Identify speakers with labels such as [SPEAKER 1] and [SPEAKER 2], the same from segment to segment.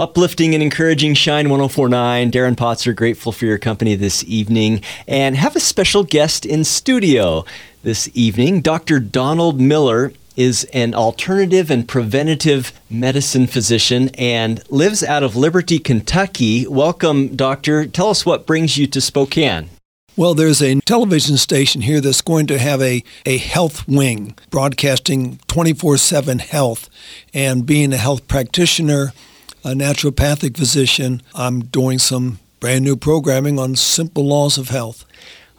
[SPEAKER 1] Uplifting and encouraging Shine 1049. Darren Potzer, grateful for your company this evening and have a special guest in studio this evening. Dr. Donald Miller is an alternative and preventative medicine physician and lives out of Liberty, Kentucky. Welcome, doctor. Tell us what brings you to Spokane.
[SPEAKER 2] Well, there's a television station here that's going to have a, a health wing broadcasting 24 7 health. And being a health practitioner, a naturopathic physician, I'm doing some brand new programming on simple laws of health.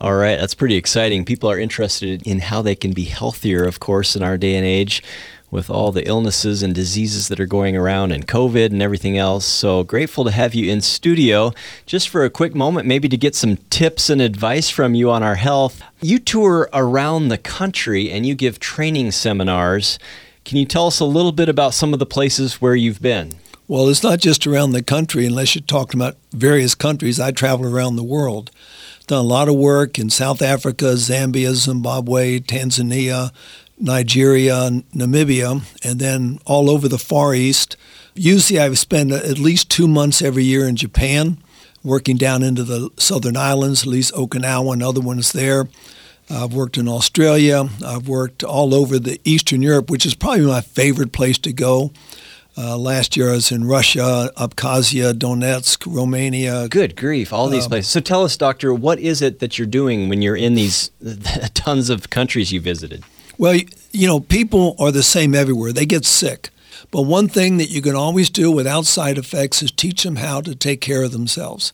[SPEAKER 1] All right, that's pretty exciting. People are interested in how they can be healthier, of course, in our day and age with all the illnesses and diseases that are going around and COVID and everything else. So grateful to have you in studio just for a quick moment, maybe to get some tips and advice from you on our health. You tour around the country and you give training seminars. Can you tell us a little bit about some of the places where you've been?
[SPEAKER 2] Well, it's not just around the country, unless you're talking about various countries. I travel around the world. Done a lot of work in South Africa, Zambia, Zimbabwe, Tanzania, Nigeria, Namibia, and then all over the Far East. Usually I spend at least two months every year in Japan, working down into the southern islands, at least Okinawa and other ones there. I've worked in Australia. I've worked all over the Eastern Europe, which is probably my favorite place to go. Uh, last year I was in Russia, Abkhazia, Donetsk, Romania.
[SPEAKER 1] Good grief, all these um, places. So tell us, doctor, what is it that you're doing when you're in these tons of countries you visited?
[SPEAKER 2] Well, you know, people are the same everywhere. They get sick. But one thing that you can always do without side effects is teach them how to take care of themselves.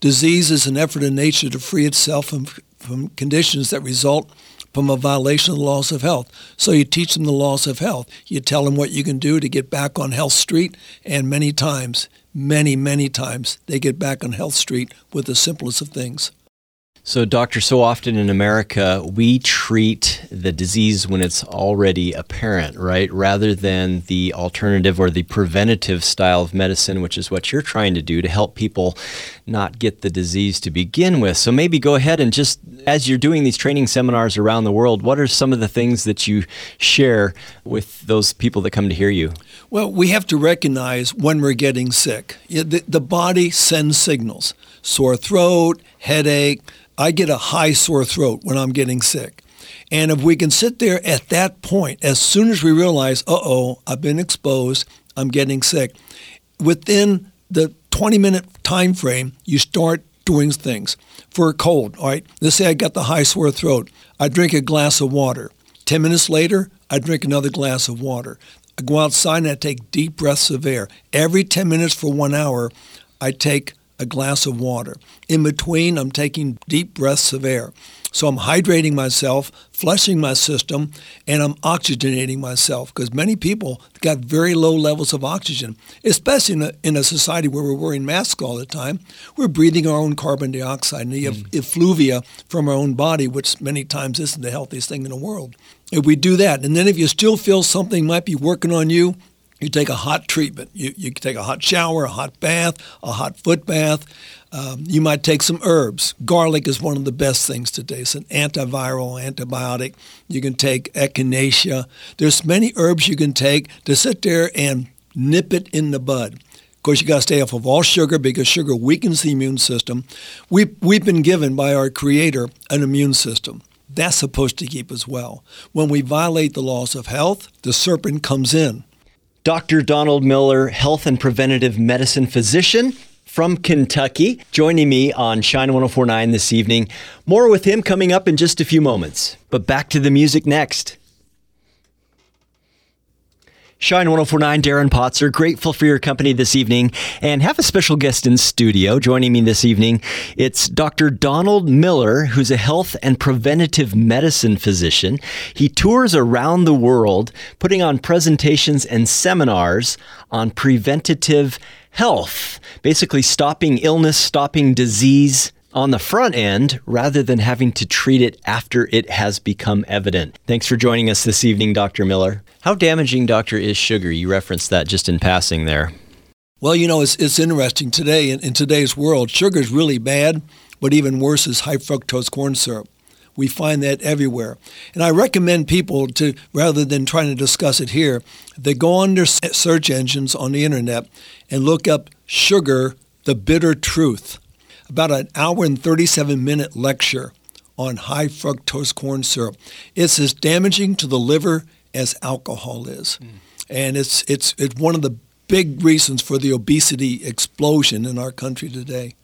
[SPEAKER 2] Disease is an effort in nature to free itself from, from conditions that result from a violation of the laws of health. So you teach them the laws of health. You tell them what you can do to get back on Health Street, and many times, many, many times, they get back on Health Street with the simplest of things.
[SPEAKER 1] So, doctor, so often in America, we treat the disease when it's already apparent, right? Rather than the alternative or the preventative style of medicine, which is what you're trying to do to help people not get the disease to begin with. So, maybe go ahead and just, as you're doing these training seminars around the world, what are some of the things that you share with those people that come to hear you?
[SPEAKER 2] Well, we have to recognize when we're getting sick. The, the body sends signals sore throat, headache I get a high sore throat when I'm getting sick. And if we can sit there at that point, as soon as we realize, uh oh, I've been exposed, I'm getting sick, within the 20 minute time frame, you start doing things. For a cold, all right, let's say I got the high sore throat. I drink a glass of water. 10 minutes later, I drink another glass of water. I go outside and I take deep breaths of air. Every 10 minutes for one hour, I take a glass of water. In between, I'm taking deep breaths of air. So I'm hydrating myself, flushing my system, and I'm oxygenating myself because many people got very low levels of oxygen, especially in a, in a, society where we're wearing masks all the time. We're breathing our own carbon dioxide and the mm. effluvia from our own body, which many times isn't the healthiest thing in the world. If we do that, and then if you still feel something might be working on you, you take a hot treatment. You, you can take a hot shower, a hot bath, a hot foot bath. Um, you might take some herbs. Garlic is one of the best things today. It's an antiviral, antibiotic. You can take echinacea. There's many herbs you can take to sit there and nip it in the bud. Of course, you got to stay off of all sugar because sugar weakens the immune system. We, we've been given by our Creator an immune system. That's supposed to keep us well. When we violate the laws of health, the serpent comes in.
[SPEAKER 1] Dr. Donald Miller, health and preventative medicine physician from Kentucky, joining me on Shine 1049 this evening. More with him coming up in just a few moments. But back to the music next. Shine 1049, Darren Potzer, grateful for your company this evening and have a special guest in studio joining me this evening. It's Dr. Donald Miller, who's a health and preventative medicine physician. He tours around the world putting on presentations and seminars on preventative health, basically stopping illness, stopping disease, on the front end rather than having to treat it after it has become evident. Thanks for joining us this evening, Dr. Miller. How damaging, doctor, is sugar? You referenced that just in passing there.
[SPEAKER 2] Well, you know, it's, it's interesting today, in, in today's world, sugar is really bad, but even worse is high fructose corn syrup. We find that everywhere. And I recommend people to, rather than trying to discuss it here, they go on their search engines on the internet and look up sugar, the bitter truth. About an hour and 37 minute lecture on high fructose corn syrup. It's as damaging to the liver as alcohol is. Mm. And it's, it's, it's one of the big reasons for the obesity explosion in our country today.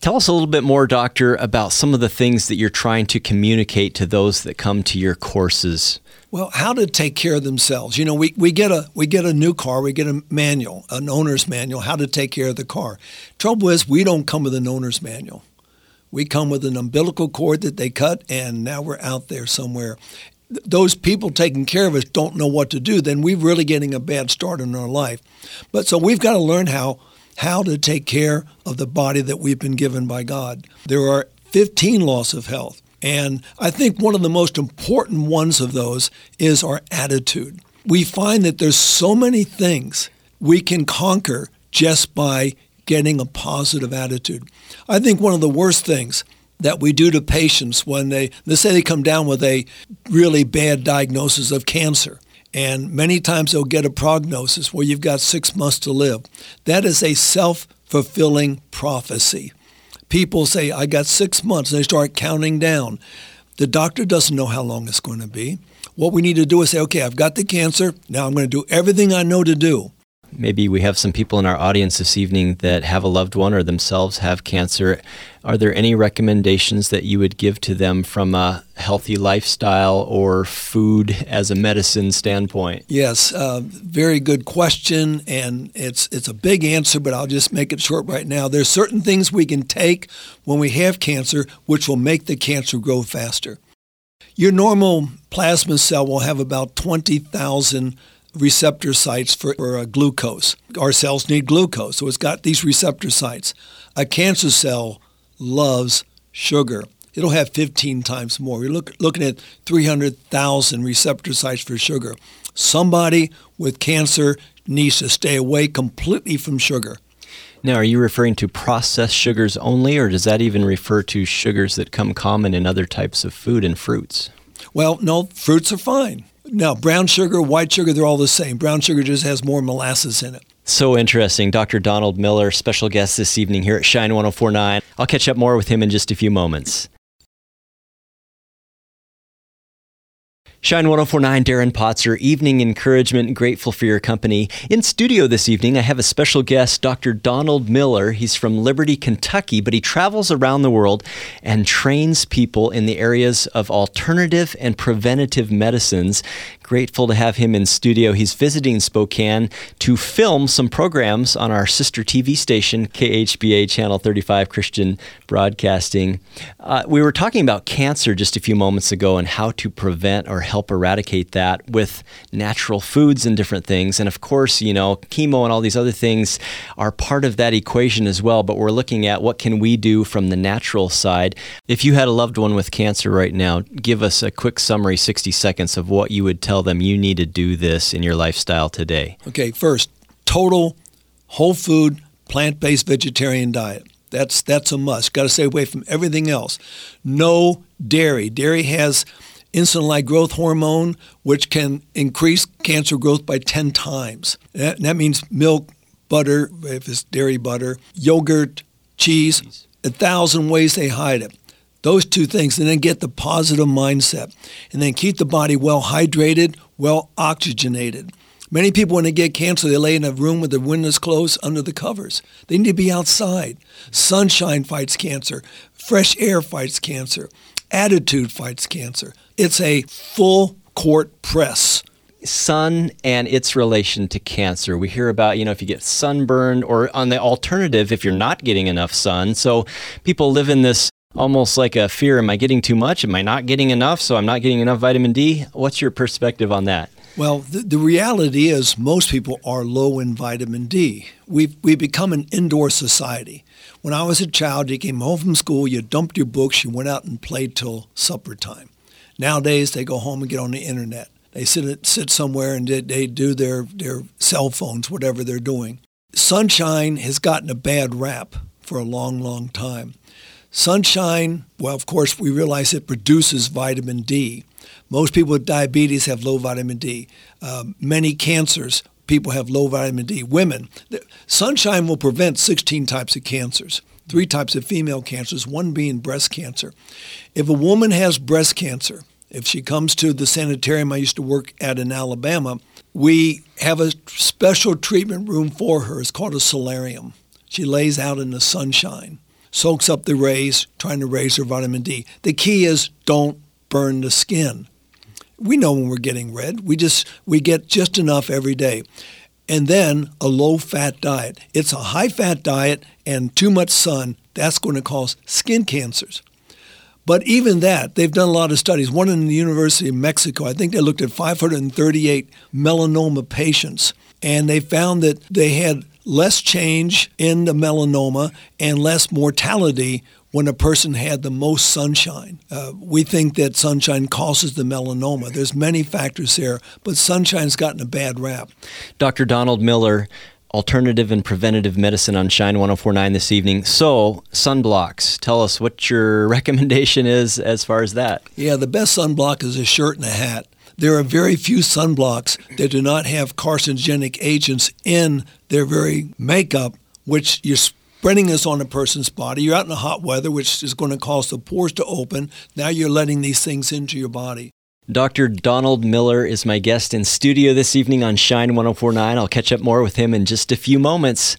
[SPEAKER 1] Tell us a little bit more, Doctor, about some of the things that you're trying to communicate to those that come to your courses.
[SPEAKER 2] Well, how to take care of themselves. You know, we, we get a we get a new car, we get a manual, an owner's manual, how to take care of the car. Trouble is, we don't come with an owner's manual. We come with an umbilical cord that they cut, and now we're out there somewhere. Those people taking care of us don't know what to do. Then we're really getting a bad start in our life. But so we've got to learn how how to take care of the body that we've been given by God. There are 15 laws of health. And I think one of the most important ones of those is our attitude. We find that there's so many things we can conquer just by getting a positive attitude. I think one of the worst things that we do to patients when they, let's say they come down with a really bad diagnosis of cancer, and many times they'll get a prognosis where you've got six months to live. That is a self fulfilling prophecy. People say, I got six months, and they start counting down. The doctor doesn't know how long it's going to be. What we need to do is say, okay, I've got the cancer. Now I'm going to do everything I know to do
[SPEAKER 1] Maybe we have some people in our audience this evening that have a loved one or themselves have cancer. Are there any recommendations that you would give to them from a healthy lifestyle or food as a medicine standpoint?
[SPEAKER 2] Yes, uh, very good question, and it's it's a big answer, but I'll just make it short right now. There's certain things we can take when we have cancer, which will make the cancer grow faster. Your normal plasma cell will have about twenty thousand receptor sites for, for uh, glucose. Our cells need glucose, so it's got these receptor sites. A cancer cell loves sugar. It'll have 15 times more. We're look, looking at 300,000 receptor sites for sugar. Somebody with cancer needs to stay away completely from sugar.
[SPEAKER 1] Now, are you referring to processed sugars only, or does that even refer to sugars that come common in other types of food and fruits?
[SPEAKER 2] Well, no, fruits are fine. No, brown sugar, white sugar, they're all the same. Brown sugar just has more molasses in it.
[SPEAKER 1] So interesting. Dr. Donald Miller, special guest this evening here at Shine 1049. I'll catch up more with him in just a few moments. Shine 1049, Darren Potzer, evening encouragement, grateful for your company. In studio this evening, I have a special guest, Dr. Donald Miller. He's from Liberty, Kentucky, but he travels around the world and trains people in the areas of alternative and preventative medicines. Grateful to have him in studio. He's visiting Spokane to film some programs on our sister TV station, KHBA Channel 35 Christian Broadcasting. Uh, we were talking about cancer just a few moments ago and how to prevent or help eradicate that with natural foods and different things. And of course, you know, chemo and all these other things are part of that equation as well. But we're looking at what can we do from the natural side. If you had a loved one with cancer right now, give us a quick summary, 60 seconds, of what you would tell tell them you need to do this in your lifestyle today?
[SPEAKER 2] Okay, first, total whole food, plant based vegetarian diet. That's that's a must. Got to stay away from everything else. No dairy. Dairy has insulin-like growth hormone, which can increase cancer growth by 10 times. That, that means milk, butter, if it's dairy butter, yogurt, cheese, a thousand ways they hide it. Those two things, and then get the positive mindset, and then keep the body well hydrated, well oxygenated. Many people, when they get cancer, they lay in a room with the windows closed under the covers. They need to be outside. Sunshine fights cancer. Fresh air fights cancer. Attitude fights cancer. It's a full court press
[SPEAKER 1] sun and its relation to cancer. We hear about, you know, if you get sunburned or on the alternative, if you're not getting enough sun. So people live in this almost like a fear am I getting too much? Am I not getting enough? So I'm not getting enough vitamin D? What's your perspective on that?
[SPEAKER 2] Well, the, the reality is most people are low in vitamin D. We've, we've become an indoor society. When I was a child, you came home from school, you dumped your books, you went out and played till supper time. Nowadays, they go home and get on the internet. They sit, sit somewhere and they, they do their, their cell phones, whatever they're doing. Sunshine has gotten a bad rap for a long, long time. Sunshine, well, of course, we realize it produces vitamin D. Most people with diabetes have low vitamin D. Um, many cancers, people have low vitamin D. Women, sunshine will prevent 16 types of cancers, three types of female cancers, one being breast cancer. If a woman has breast cancer, if she comes to the sanitarium I used to work at in Alabama, we have a special treatment room for her. It's called a solarium. She lays out in the sunshine, soaks up the rays, trying to raise her vitamin D. The key is don't burn the skin. We know when we're getting red. We just we get just enough every day. And then a low fat diet. It's a high fat diet and too much sun. That's going to cause skin cancers. But even that, they've done a lot of studies. One in the University of Mexico, I think they looked at 538 melanoma patients, and they found that they had less change in the melanoma and less mortality when a person had the most sunshine. Uh, we think that sunshine causes the melanoma. There's many factors there, but sunshine's gotten a bad rap.
[SPEAKER 1] Dr. Donald Miller, alternative and preventative medicine on Shine 1049 this evening. So, sunblocks. Tell us what your recommendation is as far as that.
[SPEAKER 2] Yeah, the best sunblock is a shirt and a hat. There are very few sunblocks that do not have carcinogenic agents in their very makeup, which you're spreading this on a person's body. You're out in the hot weather, which is going to cause the pores to open. Now you're letting these things into your body.
[SPEAKER 1] Dr. Donald Miller is my guest in studio this evening on Shine 1049. I'll catch up more with him in just a few moments.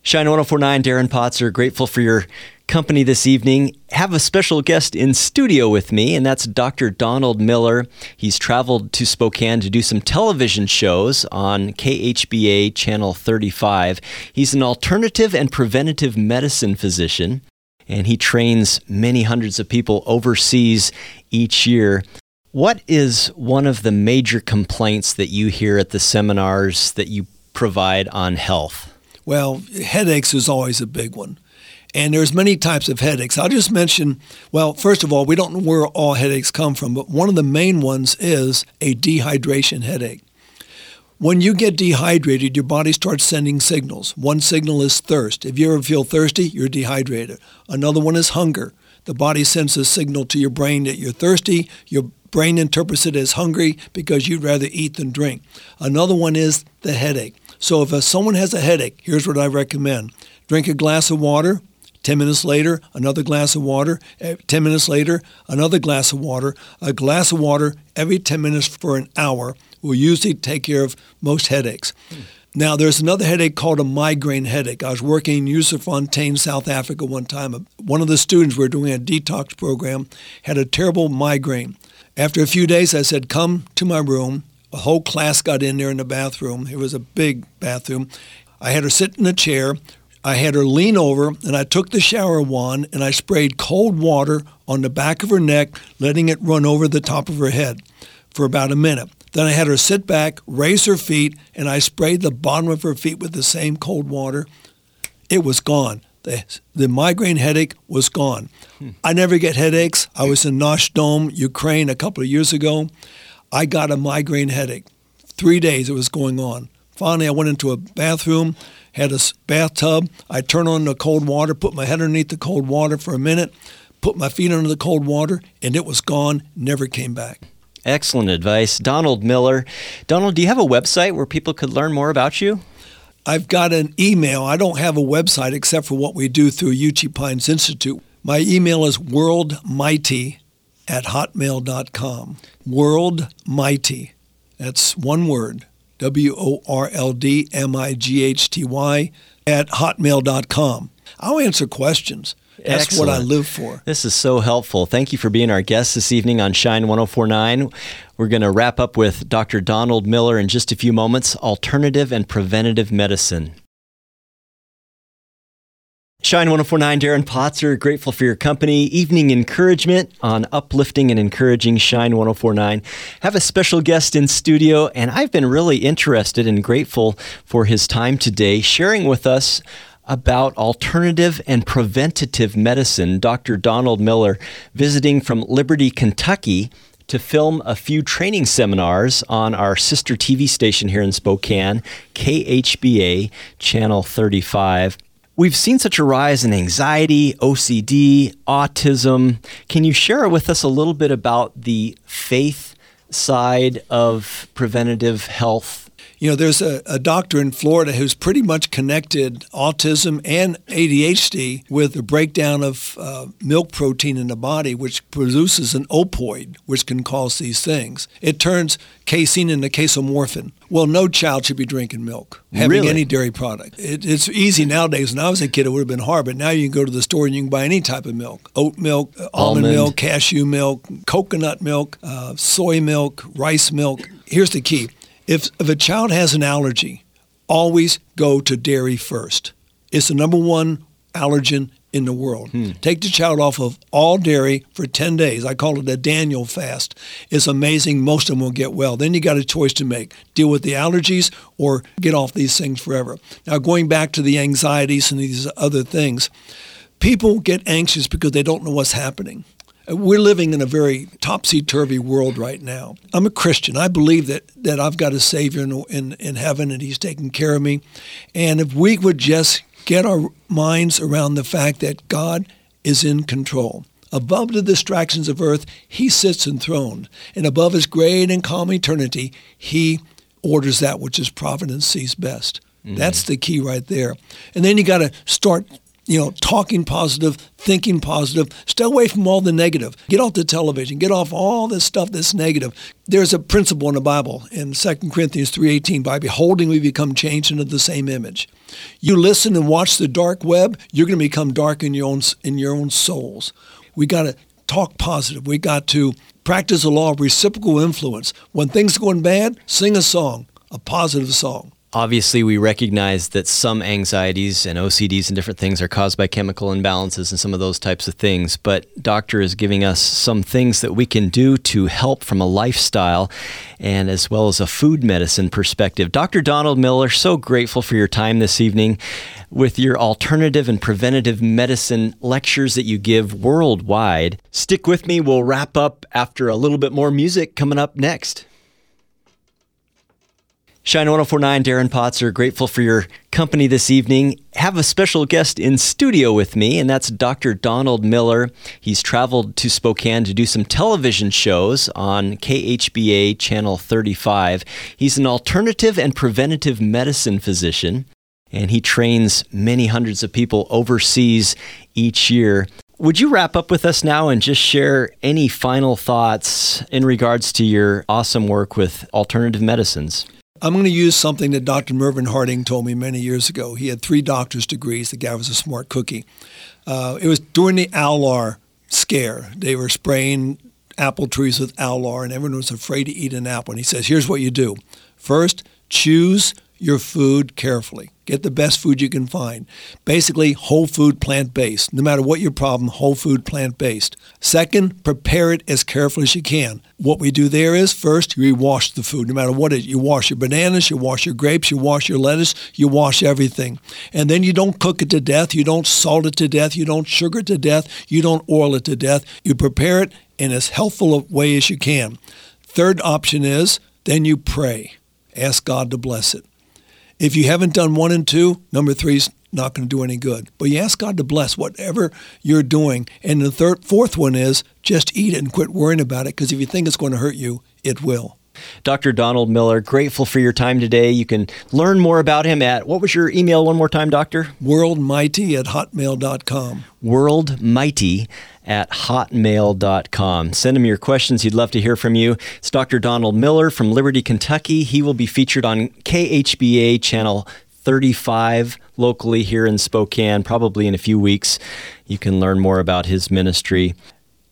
[SPEAKER 1] Shine 1049, Darren Potzer, grateful for your company this evening. Have a special guest in studio with me, and that's Dr. Donald Miller. He's traveled to Spokane to do some television shows on KHBA Channel 35. He's an alternative and preventative medicine physician and he trains many hundreds of people overseas each year. What is one of the major complaints that you hear at the seminars that you provide on health?
[SPEAKER 2] Well, headaches is always a big one. And there's many types of headaches. I'll just mention, well, first of all, we don't know where all headaches come from, but one of the main ones is a dehydration headache. When you get dehydrated, your body starts sending signals. One signal is thirst. If you ever feel thirsty, you're dehydrated. Another one is hunger. The body sends a signal to your brain that you're thirsty. Your brain interprets it as hungry because you'd rather eat than drink. Another one is the headache. So if someone has a headache, here's what I recommend. Drink a glass of water, 10 minutes later, another glass of water. Eh, 10 minutes later, another glass of water. A glass of water every 10 minutes for an hour will usually take care of most headaches. Now, there's another headache called a migraine headache. I was working in Userfontein, South Africa one time. One of the students we were doing a detox program had a terrible migraine. After a few days, I said, Come to my room. A whole class got in there in the bathroom. It was a big bathroom. I had her sit in a chair. I had her lean over, and I took the shower wand and I sprayed cold water on the back of her neck, letting it run over the top of her head for about a minute. Then I had her sit back, raise her feet, and I sprayed the bottom of her feet with the same cold water. It was gone. The, the migraine headache was gone. Hmm. I never get headaches. I was in Nash Ukraine, a couple of years ago. I got a migraine headache. Three days it was going on. Finally, I went into a bathroom, had a bathtub. I turn on the cold water, put my head underneath the cold water for a minute, put my feet under the cold water, and it was gone, never came back.
[SPEAKER 1] Excellent advice. Donald Miller. Donald, do you have a website where people could learn more about you?
[SPEAKER 2] I've got an email. I don't have a website except for what we do through Uchee Pines Institute. My email is worldmighty at hotmail.com. Worldmighty. That's one word. W O R L D M I G H T Y at hotmail.com. I'll answer questions. That's
[SPEAKER 1] Excellent.
[SPEAKER 2] what I live for.
[SPEAKER 1] This is so helpful. Thank you for being our guest this evening on Shine 1049. We're going to wrap up with Dr. Donald Miller in just a few moments alternative and preventative medicine. Shine 1049, Darren Potzer, grateful for your company. Evening encouragement on uplifting and encouraging Shine 1049. Have a special guest in studio, and I've been really interested and grateful for his time today, sharing with us about alternative and preventative medicine. Dr. Donald Miller visiting from Liberty, Kentucky to film a few training seminars on our sister TV station here in Spokane, KHBA Channel 35. We've seen such a rise in anxiety, OCD, autism. Can you share with us a little bit about the faith side of preventative health
[SPEAKER 2] you know, there's a, a, doctor in Florida who's pretty much connected autism and ADHD with the breakdown of uh, milk protein in the body, which produces an opioid, which can cause these things. It turns casein into casomorphin. Well, no child should be drinking milk, having
[SPEAKER 1] really?
[SPEAKER 2] any dairy product. It, it's easy nowadays. When I was a kid, it would have been hard, but now you can go to the store and you can buy any type of milk oat milk, uh, almond, almond milk, cashew milk, coconut milk, uh, soy milk, rice milk. Here's the key if, if a child has an allergy, always go to dairy first. It's the number one allergen in the world. Hmm. Take the child off of all dairy for 10 days. I call it a Daniel fast. It's amazing. Most of them will get well. Then you got a choice to make deal with the allergies or get off these things forever. Now, going back to the anxieties and these other things, people get anxious because they don't know what's happening. We're living in a very topsy-turvy world right now. I'm a Christian. I believe that, that I've got a Savior in, in, in heaven and He's taking care of me. And if we would just get our minds around the fact that God is in control. Above the distractions of earth, He sits enthroned. And above His great and calm eternity, He orders that which His providence sees best. Mm-hmm. That's the key right there. And then you got to start you know, talking positive, thinking positive. Stay away from all the negative. Get off the television. Get off all this stuff that's negative. There's a principle in the Bible in 2 Corinthians 3.18, by beholding we become changed into the same image. You listen and watch the dark web, you're going to become dark in your own, in your own souls. We got to talk positive. We got to practice the law of reciprocal influence. When things are going bad, sing a song, a positive song.
[SPEAKER 1] Obviously, we recognize that some anxieties and OCDs and different things are caused by chemical imbalances and some of those types of things. But doctor is giving us some things that we can do to help from a lifestyle and as well as a food medicine perspective. Dr. Donald Miller, so grateful for your time this evening with your alternative and preventative medicine lectures that you give worldwide. Stick with me. We'll wrap up after a little bit more music coming up next. Shine 1049, Darren Potzer, grateful for your company this evening. Have a special guest in studio with me, and that's Dr. Donald Miller. He's traveled to Spokane to do some television shows on KHBA Channel 35. He's an alternative and preventative medicine physician, and he trains many hundreds of people overseas each year. Would you wrap up with us now and just share any final thoughts in regards to your awesome work with alternative medicines?
[SPEAKER 2] I'm going to use something that Dr. Mervyn Hardinge told me many years ago. He had three doctor's degrees. The guy was a smart cookie. Uh, it was during the Alar scare. They were spraying apple trees with Alar, and everyone was afraid to eat an apple. And he says, here's what you do. First, choose your food carefully. Get the best food you can find. Basically, whole food, plant based. No matter what your problem, whole food, plant based. Second, prepare it as carefully as you can. What we do there is first, you wash the food. No matter what it is, you wash your bananas, you wash your grapes, you wash your lettuce, you wash everything. And then you don't cook it to death, you don't salt it to death, you don't sugar it to death, you don't oil it to death. You prepare it in as healthful a way as you can. Third option is then you pray. Ask God to bless it. If you haven't done one and two, number three is not going to do any good. But you ask God to bless whatever you're doing. And the third, fourth one is just eat it and quit worrying about it because if you think it's going to hurt you, it will.
[SPEAKER 1] Dr. Donald Miller, grateful for your time today. You can learn more about him at what was your email one more time, Doctor?
[SPEAKER 2] Worldmighty at hotmail.com.
[SPEAKER 1] Worldmighty at hotmail.com. Send him your questions. He'd love to hear from you. It's Dr. Donald Miller from Liberty, Kentucky. He will be featured on KHBA channel 35 locally here in Spokane, probably in a few weeks. You can learn more about his ministry.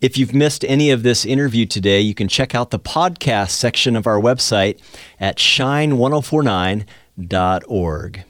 [SPEAKER 1] If you've missed any of this interview today, you can check out the podcast section of our website at shine1049.org.